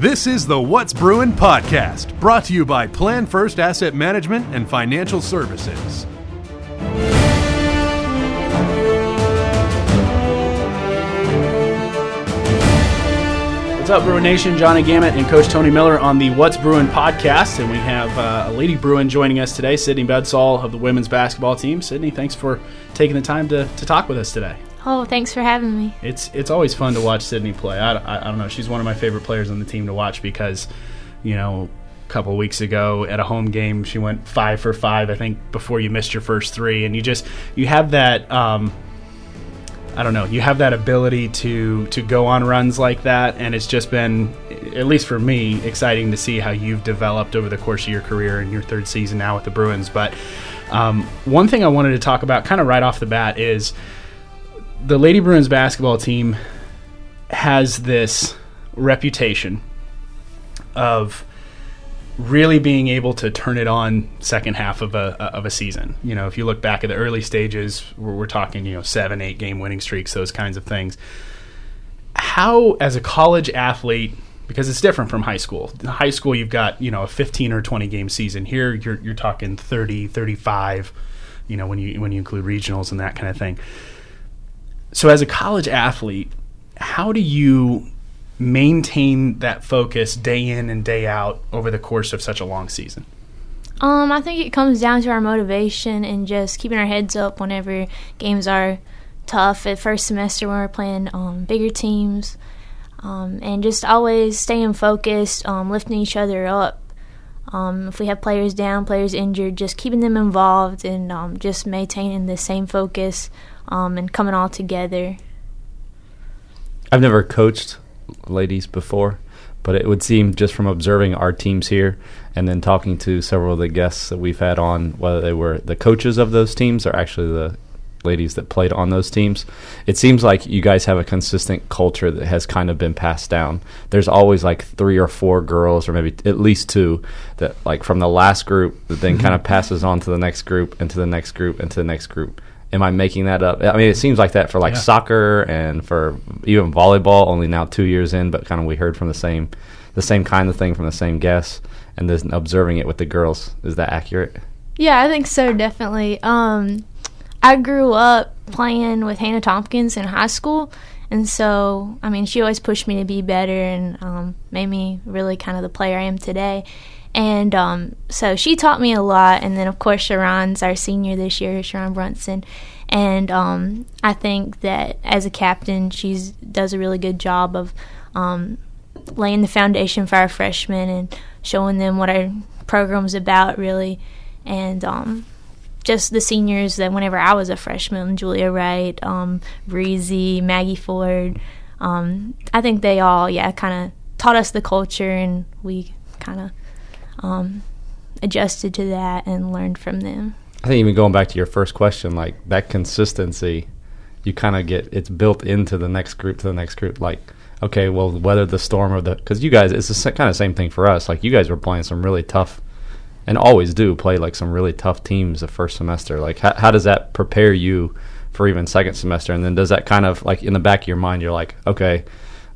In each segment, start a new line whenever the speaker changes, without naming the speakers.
This is the What's Brewing podcast, brought to you by Plan First Asset Management and Financial Services.
What's up, Bruin Nation? Johnny Gammett and Coach Tony Miller on the What's Brewing podcast, and we have uh, a lady Bruin joining us today, Sydney Bedsall of the women's basketball team. Sydney, thanks for taking the time to, to talk with us today.
Oh, thanks for having me.
It's it's always fun to watch Sydney play. I, I, I don't know, she's one of my favorite players on the team to watch because, you know, a couple weeks ago at a home game, she went five for five, I think, before you missed your first three, and you just you have that. Um, I don't know. You have that ability to to go on runs like that, and it's just been, at least for me, exciting to see how you've developed over the course of your career in your third season now with the Bruins. But um, one thing I wanted to talk about, kind of right off the bat, is the Lady Bruins basketball team has this reputation of really being able to turn it on second half of a of a season. You know, if you look back at the early stages, we're, we're talking you know seven, eight game winning streaks, those kinds of things. How, as a college athlete, because it's different from high school. In high school, you've got you know a 15 or 20 game season. Here, you're you're talking 30, 35. You know, when you when you include regionals and that kind of thing. So, as a college athlete, how do you maintain that focus day in and day out over the course of such a long season?
Um, I think it comes down to our motivation and just keeping our heads up whenever games are tough at first semester when we're playing um, bigger teams, um, and just always staying focused, um, lifting each other up. Um, if we have players down, players injured, just keeping them involved and um, just maintaining the same focus and coming all together.
I've never coached ladies before, but it would seem just from observing our teams here and then talking to several of the guests that we've had on, whether they were the coaches of those teams or actually the ladies that played on those teams, it seems like you guys have a consistent culture that has kind of been passed down. There's always like three or four girls, or maybe at least two, that like from the last group that then kind of passes on to the next group and to the next group and to the next group. Am I making that up? I mean, it seems like that for like yeah. soccer and for even volleyball. Only now two years in, but kind of we heard from the same, the same kind of thing from the same guests, and then observing it with the girls. Is that accurate?
Yeah, I think so. Definitely. Um, I grew up playing with Hannah Tompkins in high school, and so I mean, she always pushed me to be better and um, made me really kind of the player I am today. And um, so she taught me a lot. And then, of course, Sharon's our senior this year, Sharon Brunson. And um, I think that as a captain, she does a really good job of um, laying the foundation for our freshmen and showing them what our program's about, really. And um, just the seniors that whenever I was a freshman, Julia Wright, um, Breezy, Maggie Ford, um, I think they all, yeah, kind of taught us the culture and we kind of um, adjusted to that and learned from them.
I think even going back to your first question, like that consistency, you kind of get it's built into the next group to the next group. Like, okay, well, weather the storm or the because you guys, it's the kind of same thing for us. Like, you guys were playing some really tough, and always do play like some really tough teams the first semester. Like, how, how does that prepare you for even second semester? And then does that kind of like in the back of your mind, you're like, okay,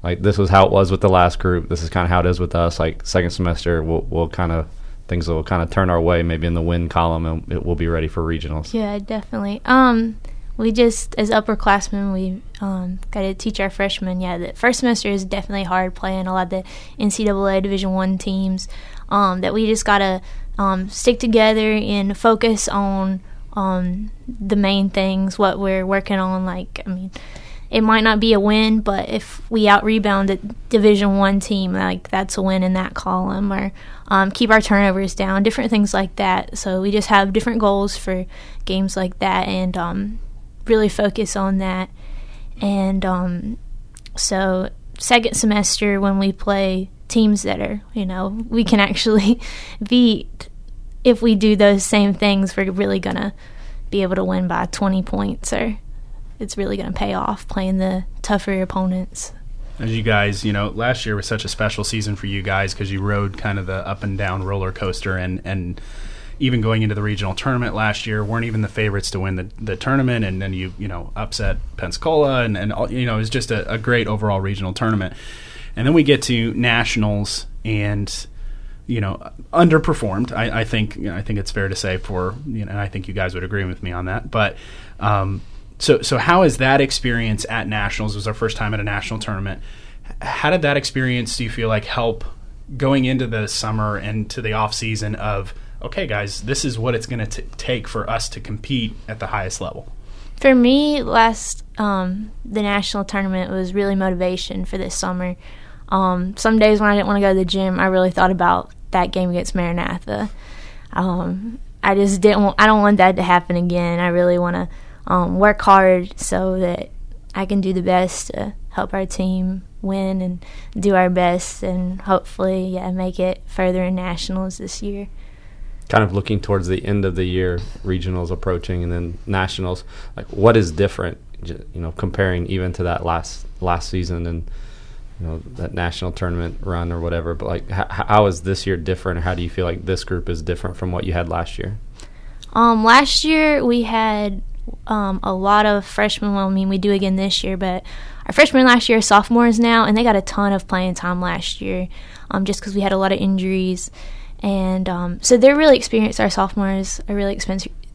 like this was how it was with the last group. This is kind of how it is with us. Like second semester, we'll we'll kind of things will kind of turn our way, maybe in the win column, and it will be ready for regionals.
Yeah, definitely. Um, we just as upperclassmen, we um, got to teach our freshmen. Yeah, the first semester is definitely hard playing a lot of the NCAA Division One teams. Um, that we just gotta um, stick together and focus on um, the main things, what we're working on. Like, I mean it might not be a win, but if we out rebound a Division One team, like that's a win in that column, or um, keep our turnovers down, different things like that. So we just have different goals for games like that, and um, really focus on that. And um, so second semester when we play teams that are, you know, we can actually beat. If we do those same things, we're really gonna be able to win by 20 points or it's really going to pay off playing the tougher opponents.
As you guys, you know, last year was such a special season for you guys because you rode kind of the up and down roller coaster, and and even going into the regional tournament last year, weren't even the favorites to win the, the tournament, and then you you know upset Pensacola, and and all, you know it was just a, a great overall regional tournament. And then we get to nationals and you know underperformed. I, I think you know, I think it's fair to say for you know, and I think you guys would agree with me on that. But um, so so how is that experience at nationals? It was our first time at a national tournament. How did that experience do you feel like help going into the summer and to the off season of okay, guys, this is what it's going to take for us to compete at the highest level?
For me, last um, the national tournament was really motivation for this summer. Um, some days when I didn't want to go to the gym, I really thought about that game against Maranatha. Um, I just didn't. Want, I don't want that to happen again. I really want to um, work hard so that I can do the best to help our team win and do our best, and hopefully, yeah, make it further in nationals this year
kind of looking towards the end of the year, regionals approaching, and then nationals. Like, what is different? You know, comparing even to that last last season and you know that national tournament run or whatever. But like, h- how is this year different? How do you feel like this group is different from what you had last year?
Um, last year we had um, a lot of freshmen. Well, I mean, we do again this year, but our freshmen last year are sophomores now, and they got a ton of playing time last year, um, just because we had a lot of injuries and um, so they're really experienced. Our sophomores are really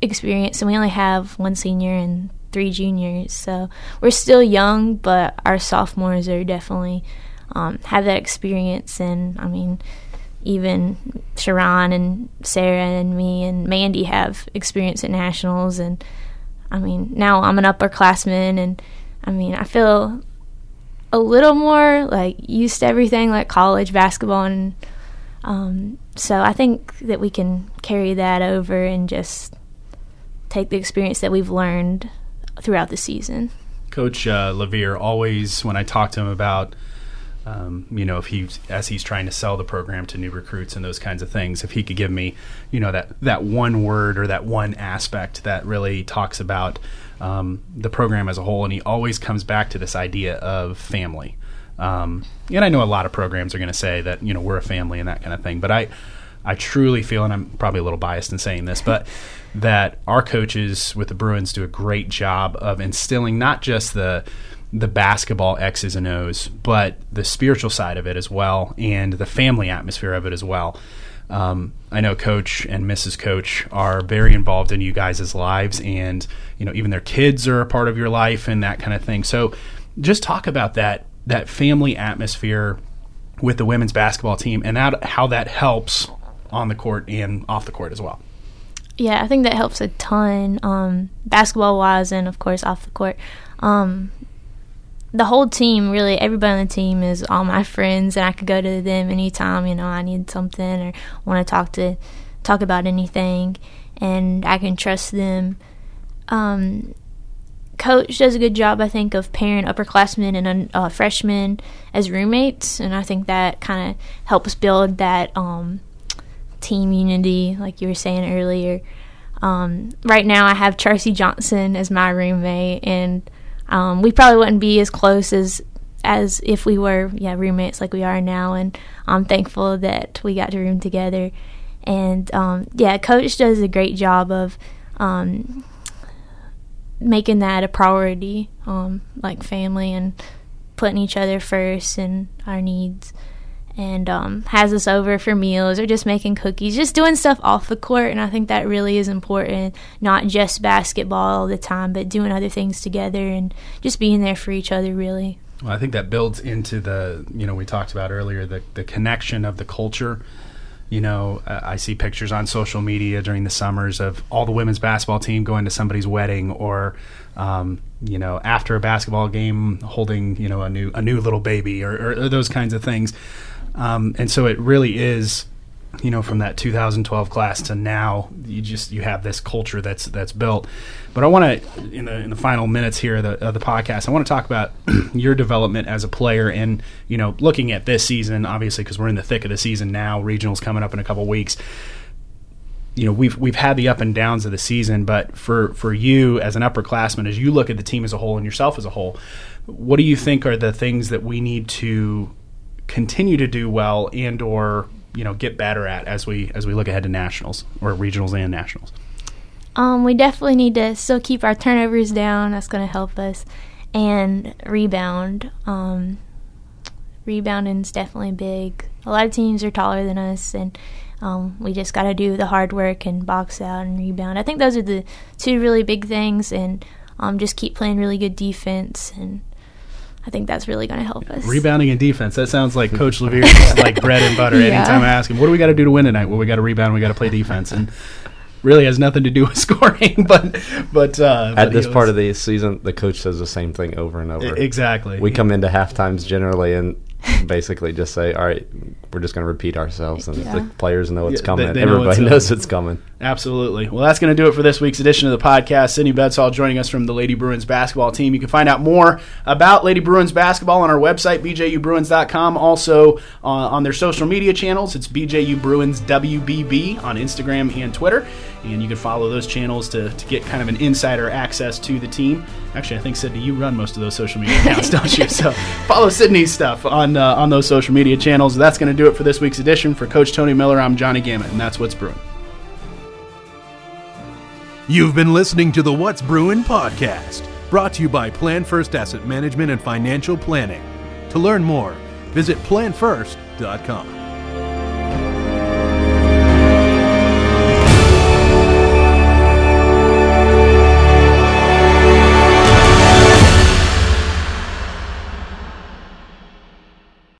experienced, and we only have one senior and three juniors. So we're still young, but our sophomores are definitely um, have that experience. And I mean, even Sharon and Sarah and me and Mandy have experience at nationals. And I mean, now I'm an upperclassman, and I mean, I feel a little more like used to everything, like college basketball and um, so I think that we can carry that over and just take the experience that we've learned throughout the season.
Coach uh, Levere always, when I talk to him about, um, you know, if he's as he's trying to sell the program to new recruits and those kinds of things, if he could give me, you know, that that one word or that one aspect that really talks about um, the program as a whole, and he always comes back to this idea of family. Um, and I know a lot of programs are going to say that you know we're a family and that kind of thing, but I I truly feel, and I'm probably a little biased in saying this, but that our coaches with the Bruins do a great job of instilling not just the the basketball X's and O's, but the spiritual side of it as well, and the family atmosphere of it as well. Um, I know Coach and Mrs. Coach are very involved in you guys' lives, and you know even their kids are a part of your life and that kind of thing. So, just talk about that that family atmosphere with the women's basketball team and that, how that helps on the court and off the court as well.
Yeah, I think that helps a ton, um, basketball wise, and of course off the court. Um, the whole team, really, everybody on the team is all my friends, and I could go to them anytime. You know, I need something or want to talk to talk about anything, and I can trust them. Um, coach does a good job, I think, of pairing upperclassmen and uh, freshmen as roommates, and I think that kind of helps build that um, team unity, like you were saying earlier. Um, right now, I have Charcy Johnson as my roommate, and um, we probably wouldn't be as close as as if we were, yeah, roommates like we are now. And I'm thankful that we got to room together. And um, yeah, Coach does a great job of um, making that a priority, um, like family and putting each other first and our needs. And um, has us over for meals or just making cookies, just doing stuff off the court. And I think that really is important, not just basketball all the time, but doing other things together and just being there for each other, really.
Well, I think that builds into the, you know, we talked about earlier, the, the connection of the culture you know, I see pictures on social media during the summers of all the women's basketball team going to somebody's wedding, or um, you know, after a basketball game, holding you know a new a new little baby, or, or, or those kinds of things. Um, and so it really is you know from that 2012 class to now you just you have this culture that's that's built. But i want to in the in the final minutes here of the, of the podcast i want to talk about your development as a player and you know looking at this season obviously because we're in the thick of the season now regionals coming up in a couple weeks. You know we've we've had the up and downs of the season but for for you as an upperclassman as you look at the team as a whole and yourself as a whole what do you think are the things that we need to continue to do well and or you know get better at as we as we look ahead to nationals or regionals and nationals?
Um, we definitely need to still keep our turnovers down. That's going to help us, and rebound. Um, is definitely big. A lot of teams are taller than us, and um, we just got to do the hard work and box out and rebound. I think those are the two really big things, and um, just keep playing really good defense and. I think that's really going to help us.
Rebounding and defense. That sounds like Coach Levere's like bread and butter.
Yeah.
Anytime I ask him, what do we got to do to win tonight? Well, we got to rebound. We got to play defense, and really has nothing to do with scoring. But but uh,
At
but
this
he
part of the season, the coach says the same thing over and over.
Exactly.
We come into half times generally and basically just say, "All right, we're just going to repeat ourselves," and
Yeah.
the players know it's
Yeah,
coming.
they- they
Everybody
it's, uh,
knows it's coming.
Absolutely. Well, that's going to do it for this week's edition of the podcast. Sydney Bedsall joining us from the Lady Bruins basketball team. You can find out more about Lady Bruins basketball on our website, bjubruins.com. Also uh, on their social media channels, it's BJU Bruins WBB on Instagram and Twitter. And you can follow those channels to, to get kind of an insider access to the team. Actually, I think, Sydney, you run most of those social media accounts, don't you? So follow Sydney's stuff on, uh, on those social media channels. That's going to do it for this week's edition. For Coach Tony Miller, I'm Johnny Gammett, and that's what's brewing.
You've been listening to the What's Brewing podcast, brought to you by Plan First Asset Management and Financial Planning. To learn more, visit planfirst.com.